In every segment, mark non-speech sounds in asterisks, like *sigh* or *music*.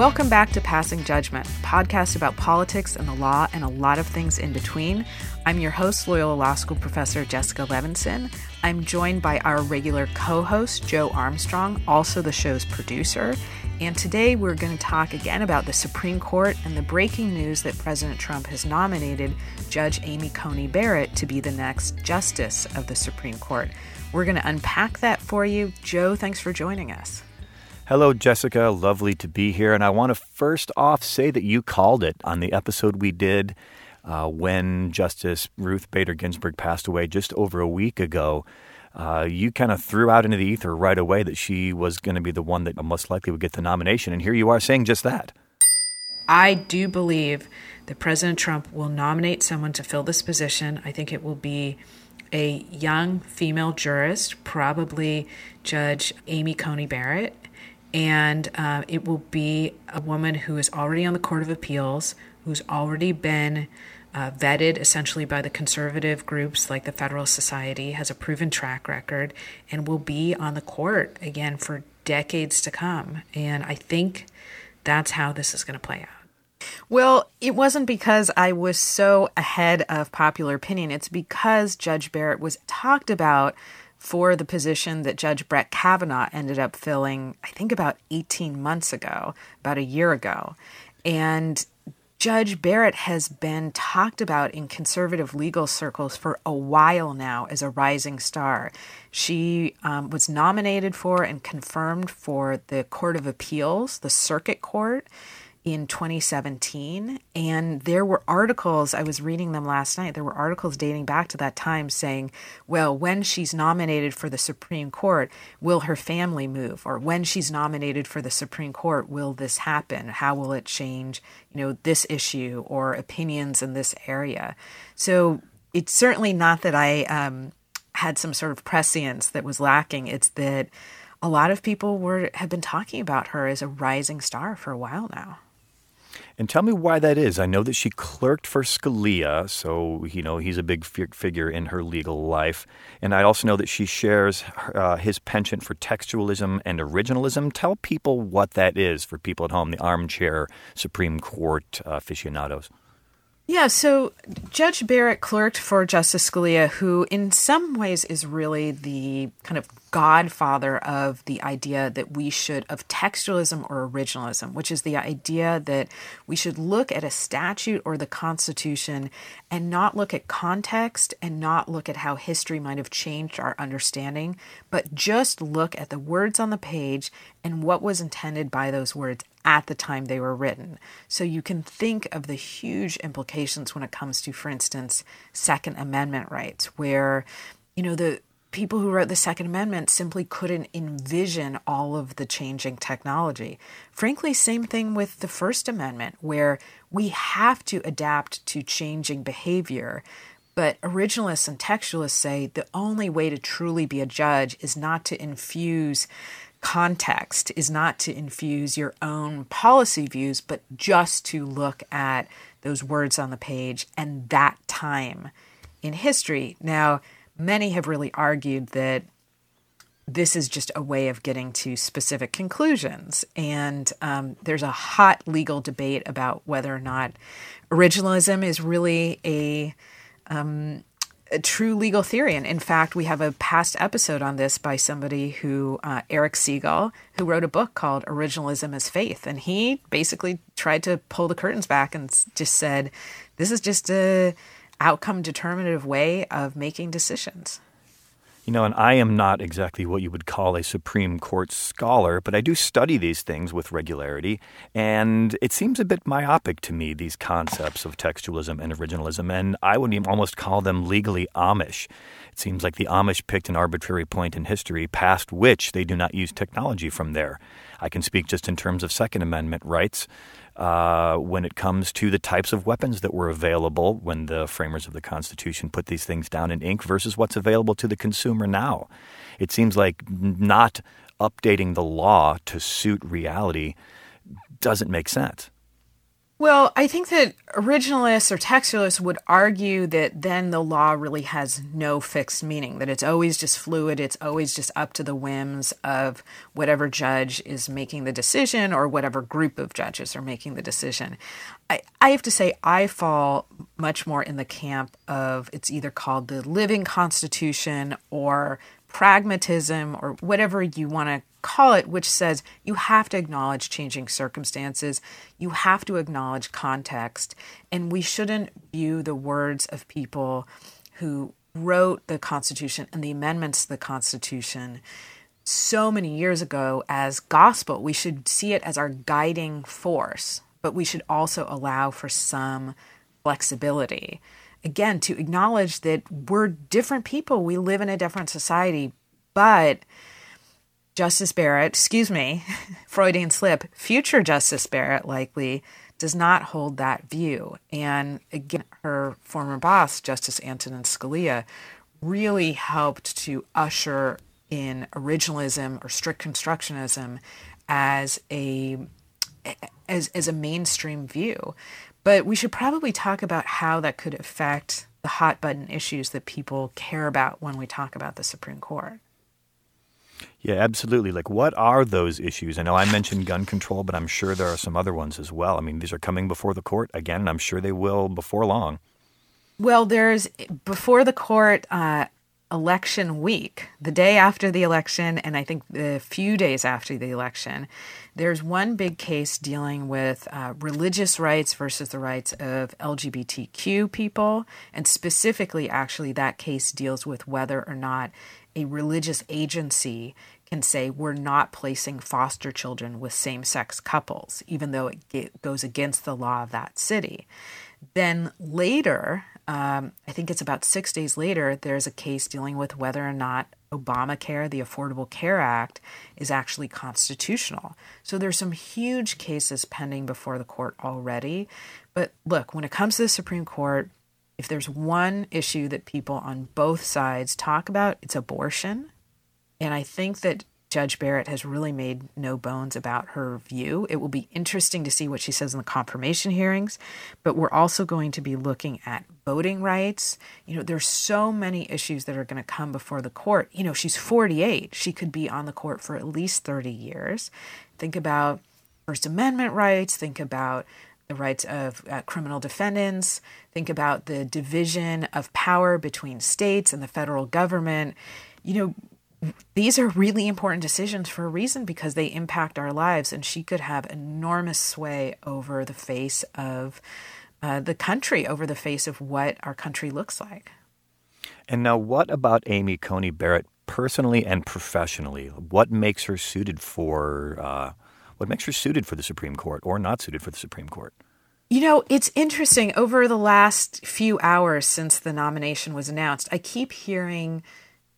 Welcome back to Passing Judgment, podcast about politics and the law and a lot of things in between. I'm your host, Loyola Law School professor Jessica Levinson. I'm joined by our regular co host, Joe Armstrong, also the show's producer. And today we're going to talk again about the Supreme Court and the breaking news that President Trump has nominated Judge Amy Coney Barrett to be the next justice of the Supreme Court. We're going to unpack that for you. Joe, thanks for joining us. Hello, Jessica. Lovely to be here. And I want to first off say that you called it on the episode we did uh, when Justice Ruth Bader Ginsburg passed away just over a week ago. Uh, you kind of threw out into the ether right away that she was going to be the one that most likely would get the nomination. And here you are saying just that. I do believe that President Trump will nominate someone to fill this position. I think it will be a young female jurist, probably Judge Amy Coney Barrett and uh, it will be a woman who is already on the Court of Appeals, who's already been uh, vetted essentially by the conservative groups like the Federalist Society, has a proven track record, and will be on the court again for decades to come. And I think that's how this is going to play out. Well, it wasn't because I was so ahead of popular opinion. It's because Judge Barrett was talked about for the position that Judge Brett Kavanaugh ended up filling, I think about 18 months ago, about a year ago. And Judge Barrett has been talked about in conservative legal circles for a while now as a rising star. She um, was nominated for and confirmed for the Court of Appeals, the Circuit Court in 2017 and there were articles i was reading them last night there were articles dating back to that time saying well when she's nominated for the supreme court will her family move? Or when she's nominated for the supreme court will this happen? How will it change you know this issue or opinions in this area? So it's certainly not that i um, had some sort of prescience that was lacking. It's that a lot of people were have been talking about her as a rising star for a while now and tell me why that is. I know that she clerked for Scalia, so you know he's a big figure in her legal life. And I also know that she shares uh, his penchant for textualism and originalism. Tell people what that is for people at home, the armchair Supreme Court uh, aficionados. Yeah, so Judge Barrett clerked for Justice Scalia, who in some ways is really the kind of godfather of the idea that we should, of textualism or originalism, which is the idea that we should look at a statute or the Constitution and not look at context and not look at how history might have changed our understanding, but just look at the words on the page and what was intended by those words at the time they were written. So you can think of the huge implications when it comes to, for instance, Second Amendment rights, where, you know, the people who wrote the Second Amendment simply couldn't envision all of the changing technology. Frankly, same thing with the First Amendment, where we have to adapt to changing behavior. But originalists and textualists say the only way to truly be a judge is not to infuse context, is not to infuse your own policy views, but just to look at those words on the page and that time in history. Now, many have really argued that this is just a way of getting to specific conclusions. And um, there's a hot legal debate about whether or not originalism is really a, um, a true legal theory. And in fact, we have a past episode on this by somebody who, uh, Eric Segall, who wrote a book called Originalism as Faith. And he basically tried to pull the curtains back and just said, this is just a outcome determinative way of making decisions. You know, and I am not exactly what you would call a Supreme Court scholar, but I do study these things with regularity. And it seems a bit myopic to me, these concepts of textualism and originalism. And I would even almost call them legally Amish. It seems like the Amish picked an arbitrary point in history past which they do not use technology from there. I can speak just in terms of Second Amendment rights uh, when it comes to the types of weapons that were available when the framers of the Constitution put these things down in ink versus what's available to the consumer now. It seems like not updating the law to suit reality doesn't make sense. Well, I think that originalists or textualists would argue that then the law really has no fixed meaning, that it's always just fluid, it's always just up to the whims of whatever judge is making the decision or whatever group of judges are making the decision. I, I have to say, I fall much more in the camp of it's either called the living constitution or pragmatism or whatever you want to call it, which says you have to acknowledge changing circumstances, you have to acknowledge context, and we shouldn't view the words of people who wrote the Constitution and the amendments to the Constitution so many years ago as gospel. We should see it as our guiding force, but we should also allow for some flexibility again, to acknowledge that we're different people. We live in a different society. But Justice Barrett, excuse me, *laughs* Freudian slip, future Justice Barrett likely does not hold that view. And again, her former boss, Justice Antonin Scalia, really helped to usher in originalism or strict constructionism as a as, as a mainstream view. But we should probably talk about how that could affect the hot button issues that people care about when we talk about the Supreme Court. Yeah, absolutely. Like, what are those issues? I know I mentioned gun control, but I'm sure there are some other ones as well. I mean, these are coming before the court again, and I'm sure they will before long. Well, there's before the court uh, election week, the day after the election, and I think the few days after the election, there's one big case dealing with uh, religious rights versus the rights of LGBTQ people. And specifically, actually, that case deals with whether or not a religious agency can say we're not placing foster children with same sex couples, even though it goes against the law of that city. Then later, um, I think it's about six days later, there's a case dealing with whether or not Obamacare, the Affordable Care Act, is actually constitutional. So there's some huge cases pending before the court already. But look, when it comes to the Supreme Court, if there's one issue that people on both sides talk about, it's abortion. And I think that Judge Barrett has really made no bones about her view. It will be interesting to see what she says in the confirmation hearings, but we're also going to be looking at voting rights. You know, there's so many issues that are going to come before the court. You know, she's 48. She could be on the court for at least 30 years. Think about First Amendment rights, think about the rights of uh, criminal defendants, think about the division of power between states and the federal government. You know, these are really important decisions for a reason because they impact our lives, and she could have enormous sway over the face of uh, the country, over the face of what our country looks like. And now, what about Amy Coney Barrett personally and professionally? What makes her suited for uh, what makes her suited for the Supreme Court, or not suited for the Supreme Court? You know, it's interesting. Over the last few hours since the nomination was announced, I keep hearing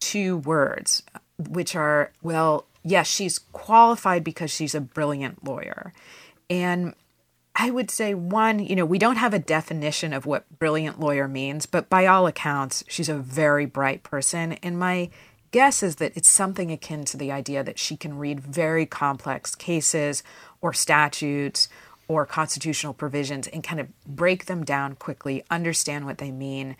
two words, which are, well, yes, she's qualified because she's a brilliant lawyer. And I would say, one, you know, we don't have a definition of what brilliant lawyer means, but by all accounts, she's a very bright person. And my guess is that it's something akin to the idea that she can read very complex cases or statutes or constitutional provisions and kind of break them down quickly, understand what they mean,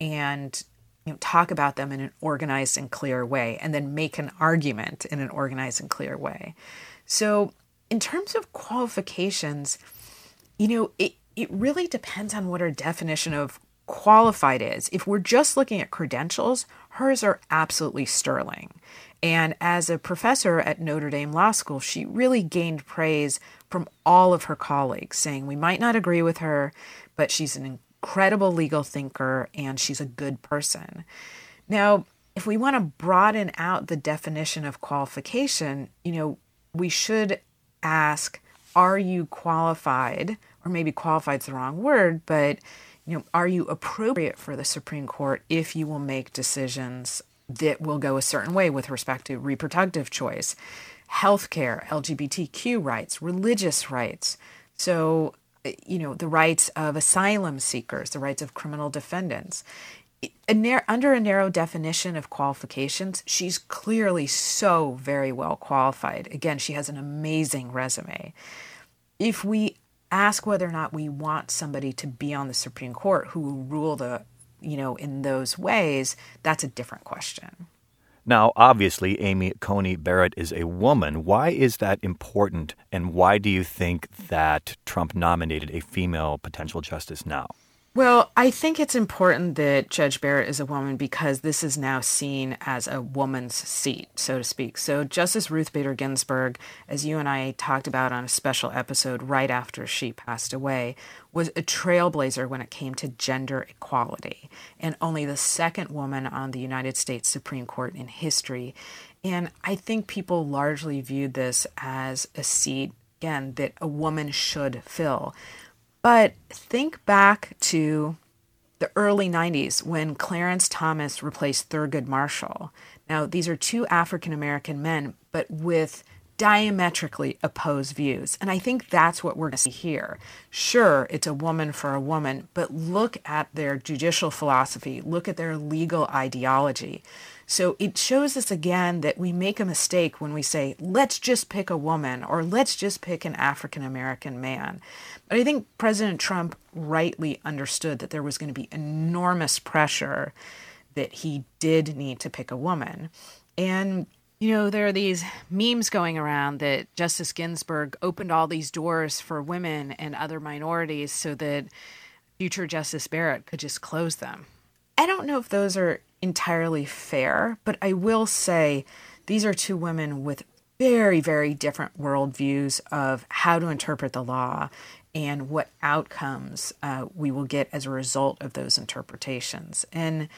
and you know, talk about them in an organized and clear way, and then make an argument in an organized and clear way. So, in terms of qualifications, you know, it, it really depends on what our definition of qualified is. If we're just looking at credentials, hers are absolutely sterling. And as a professor at Notre Dame Law School, she really gained praise from all of her colleagues, saying, We might not agree with her, but she's an incredible legal thinker and she's a good person. Now, if we want to broaden out the definition of qualification, you know, we should ask are you qualified or maybe qualified is the wrong word, but you know, are you appropriate for the Supreme Court if you will make decisions that will go a certain way with respect to reproductive choice, healthcare, LGBTQ rights, religious rights. So, you know, the rights of asylum seekers, the rights of criminal defendants. A nar- under a narrow definition of qualifications, she's clearly so very well qualified. Again, she has an amazing resume. If we ask whether or not we want somebody to be on the Supreme Court who will rule the, you know, in those ways, that's a different question. Now, obviously, Amy Coney Barrett is a woman. Why is that important, and why do you think that Trump nominated a female potential justice now? Well, I think it's important that Judge Barrett is a woman because this is now seen as a woman's seat, so to speak. So, Justice Ruth Bader Ginsburg, as you and I talked about on a special episode right after she passed away, was a trailblazer when it came to gender equality, and only the second woman on the United States Supreme Court in history. And I think people largely viewed this as a seat, again, that a woman should fill. But think back to the early 90s when Clarence Thomas replaced Thurgood Marshall. Now, these are two African American men, but with diametrically opposed views. And I think that's what we're going to see here. Sure, it's a woman for a woman, but look at their judicial philosophy, look at their legal ideology. So it shows us again that we make a mistake when we say, let's just pick a woman or let's just pick an African American man. But I think President Trump rightly understood that there was going to be enormous pressure that he did need to pick a woman. And you know, there are these memes going around that Justice Ginsburg opened all these doors for women and other minorities so that future Justice Barrett could just close them. I don't know if those are entirely fair, but I will say these are two women with very, very different worldviews of how to interpret the law and what outcomes uh, we will get as a result of those interpretations. And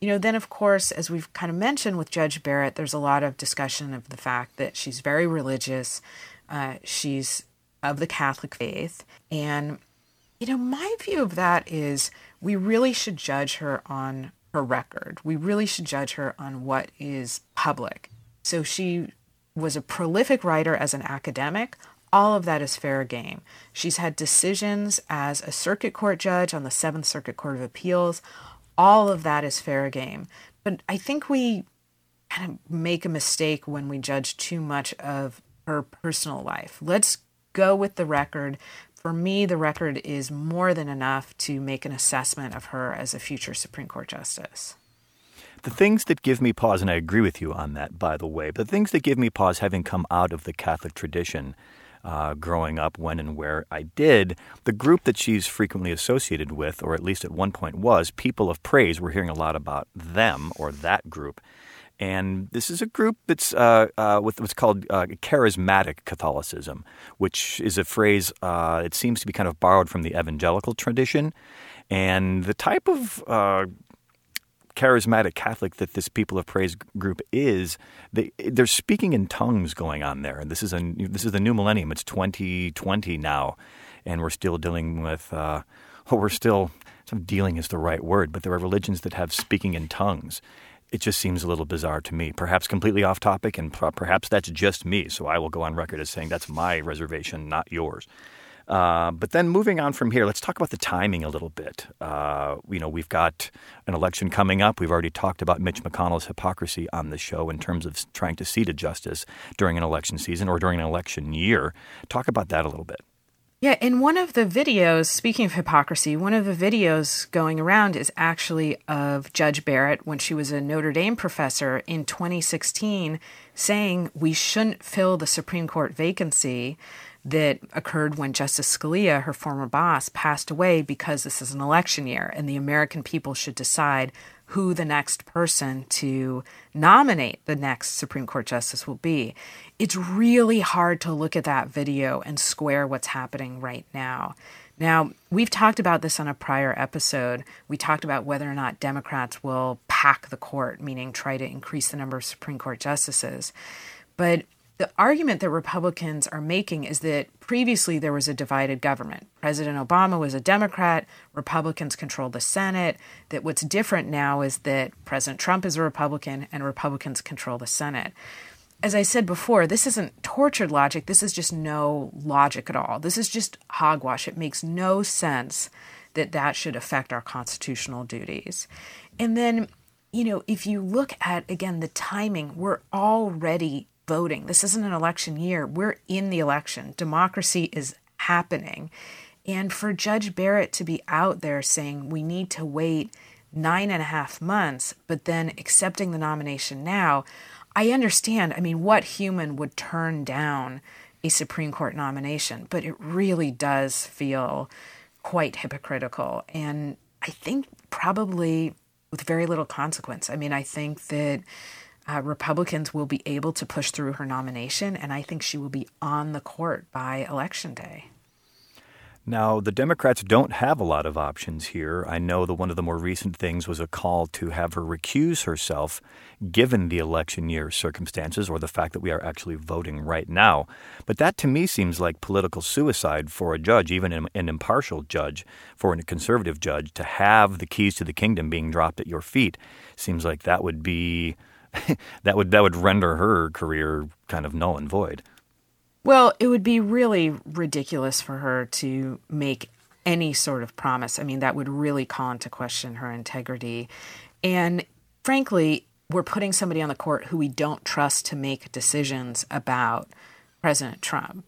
you know, then of course, as we've kind of mentioned with Judge Barrett, there's a lot of discussion of the fact that she's very religious. Uh, she's of the Catholic faith. And, you know, my view of that is we really should judge her on her record. We really should judge her on what is public. So she was a prolific writer as an academic. All of that is fair game. She's had decisions as a circuit court judge on the Seventh Circuit Court of Appeals all of that is fair game. But I think we kind of make a mistake when we judge too much of her personal life. Let's go with the record. For me, the record is more than enough to make an assessment of her as a future Supreme Court justice. The things that give me pause, and I agree with you on that, by the way, the things that give me pause, having come out of the Catholic tradition, uh, growing up when and where I did, the group that she's frequently associated with, or at least at one point was, People of Praise. We're hearing a lot about them or that group. And this is a group that's uh, uh, with what's called uh, charismatic Catholicism, which is a phrase uh, it seems to be kind of borrowed from the evangelical tradition. And the type of uh, charismatic Catholic that this People of Praise group is, they're speaking in tongues going on there. And this is a this is the new millennium. It's 2020 now, and we're still dealing with. Uh, well, *laughs* we're still dealing is the right word, but there are religions that have speaking in tongues. It just seems a little bizarre to me. Perhaps completely off topic, and perhaps that's just me. So I will go on record as saying that's my reservation, not yours. Uh, but then moving on from here, let's talk about the timing a little bit. Uh, you know, we've got an election coming up. We've already talked about Mitch McConnell's hypocrisy on the show in terms of trying to seat a justice during an election season or during an election year. Talk about that a little bit. Yeah, in one of the videos, speaking of hypocrisy, one of the videos going around is actually of Judge Barrett when she was a Notre Dame professor in 2016 saying we shouldn't fill the Supreme Court vacancy that occurred when Justice Scalia, her former boss, passed away because this is an election year and the American people should decide who the next person to nominate the next Supreme Court justice will be. It's really hard to look at that video and square what's happening right now. Now, we've talked about this on a prior episode. We talked about whether or not Democrats will pack the court, meaning try to increase the number of Supreme Court justices. But the argument that Republicans are making is that previously there was a divided government. President Obama was a Democrat, Republicans controlled the Senate. That what's different now is that President Trump is a Republican and Republicans control the Senate. As I said before, this isn't tortured logic. This is just no logic at all. This is just hogwash. It makes no sense that that should affect our constitutional duties. And then, you know, if you look at, again, the timing, we're already voting. This isn't an election year. We're in the election. Democracy is happening. And for Judge Barrett to be out there saying we need to wait nine and a half months, but then accepting the nomination now, I understand. I mean, what human would turn down a Supreme Court nomination? But it really does feel quite hypocritical. And I think probably with very little consequence. I mean, I think that uh, Republicans will be able to push through her nomination, and I think she will be on the court by Election Day. Now, the Democrats don't have a lot of options here. I know that one of the more recent things was a call to have her recuse herself, given the election year circumstances or the fact that we are actually voting right now. But that to me seems like political suicide for a judge, even an, impartial judge, for a conservative judge, to have the keys to the kingdom being dropped at your feet. Seems like that would be. *laughs* that would that would render her career kind of null and void. Well, it would be really ridiculous for her to make any sort of promise. I mean, that would really call into question her integrity. And frankly, we're putting somebody on the court who we don't trust to make decisions about President Trump.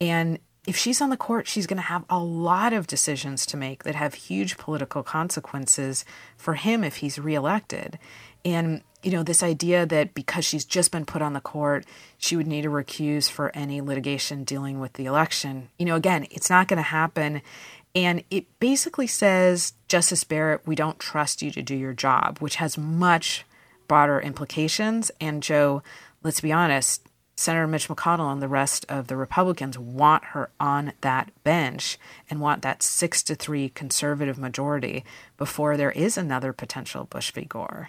And if she's on the court, she's going to have a lot of decisions to make that have huge political consequences for him if he's reelected. And you know, this idea that because she's just been put on the court, she would need to recuse for any litigation dealing with the election. You know, again, it's not going to happen. And it basically says, Justice Barrett, we don't trust you to do your job, which has much broader implications. And Joe, let's be honest, Senator Mitch McConnell and the rest of the Republicans want her on that bench and want that six to three conservative majority before there is another potential Bush v. Gore.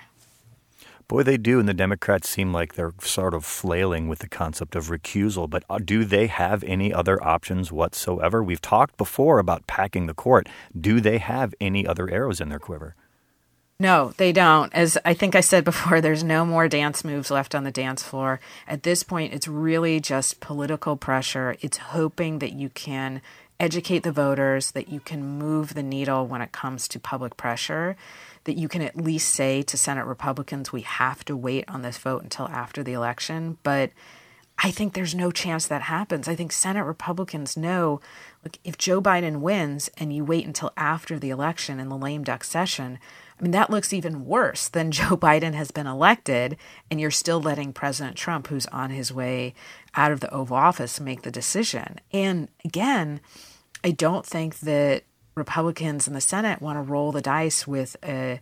Boy, they do. And the Democrats seem like they're sort of flailing with the concept of recusal. But uh, do they have any other options whatsoever? We've talked before about packing the court. Do they have any other arrows in their quiver? No, they don't. As I think I said before, there's no more dance moves left on the dance floor. At this point, it's really just political pressure. It's hoping that you can educate the voters, that you can move the needle when it comes to public pressure that you can at least say to Senate Republicans, we have to wait on this vote until after the election. But I think there's no chance that happens. I think Senate Republicans know look, if Joe Biden wins and you wait until after the election in the lame duck session, I mean, that looks even worse than *laughs* Joe Biden has been elected, and you're still letting President Trump, who's on his way out of the Oval Office, make the decision. And again, I don't think that Republicans in the Senate want to roll the dice with a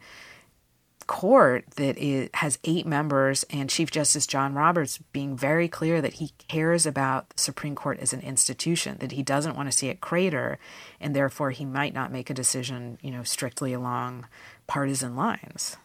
court that has eight members and Chief Justice John Roberts being very clear that he cares about the Supreme Court as an institution, that he doesn't want to see it crater, and therefore he might not make a decision, you know, strictly along partisan lines.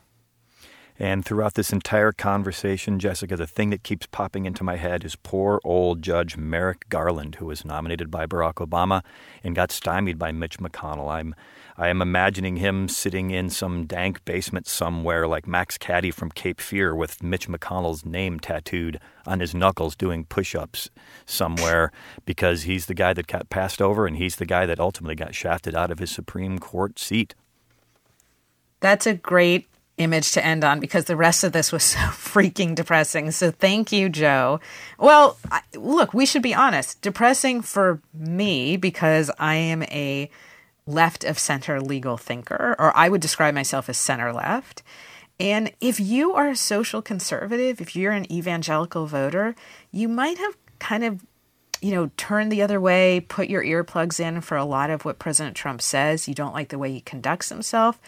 And throughout this entire conversation, Jessica, the thing that keeps popping into my head is poor old Judge Merrick Garland, who was nominated by Barack Obama and got stymied by Mitch McConnell. I'm I am imagining him sitting in some dank basement somewhere like Max Cady from Cape Fear with Mitch McConnell's name tattooed on his knuckles doing push ups somewhere because he's the guy that got passed over and he's the guy that ultimately got shafted out of his Supreme Court seat. That's a great image to end on because the rest of this was *laughs* so freaking depressing. So thank you, Joe. Well, I, look, we should be honest. Depressing for me because I am a left of center legal thinker, or I would describe myself as center left. And if you are a social conservative, if you're an evangelical voter, you might have kind of you know, turn the other way, put your earplugs in for a lot of what President Trump says. You don't like the way he conducts himself.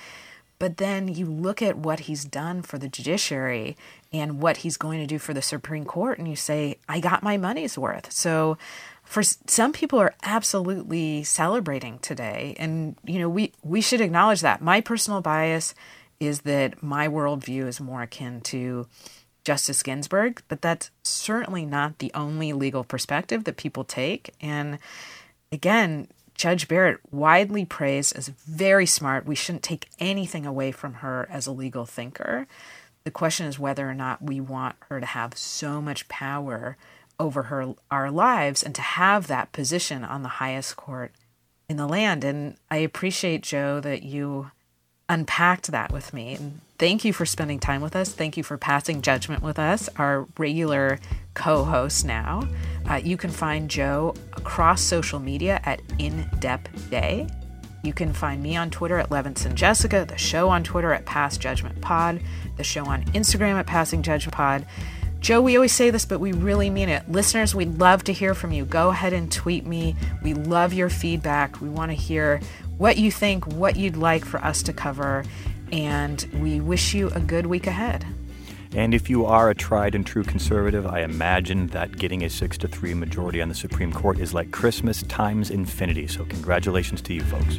But then you look at what he's done for the judiciary and what he's going to do for the Supreme Court, and you say, I got my money's worth. So for some people are absolutely celebrating today. And, you know, we, we should acknowledge that. My personal bias is that my worldview is more akin to Justice Ginsburg, but that's certainly not the only legal perspective that people take. And again, Judge Barrett, widely praised as very smart. We shouldn't take anything away from her as a legal thinker. The question is whether or not we want her to have so much power over her our lives and to have that position on the highest court in the land. And I appreciate Joe that you unpacked that with me. And thank you for spending time with us. Thank you for passing judgment with us, our regular co host now. Uh, you can find Joe across social media at In Depth Day. You can find me on Twitter at Levinson Jessica, the show on Twitter at Pass Judgment Pod, the show on Instagram at Passing Judgment Pod. Joe, we always say this, but we really mean it. Listeners, we'd love to hear from you. Go ahead and tweet me. We love your feedback. We want to hear what you think, what you'd like for us to cover, and we wish you a good week ahead. And if you are a tried and true conservative, I imagine that getting a 6 to 3 majority on the Supreme Court is like Christmas times infinity. So, congratulations to you folks.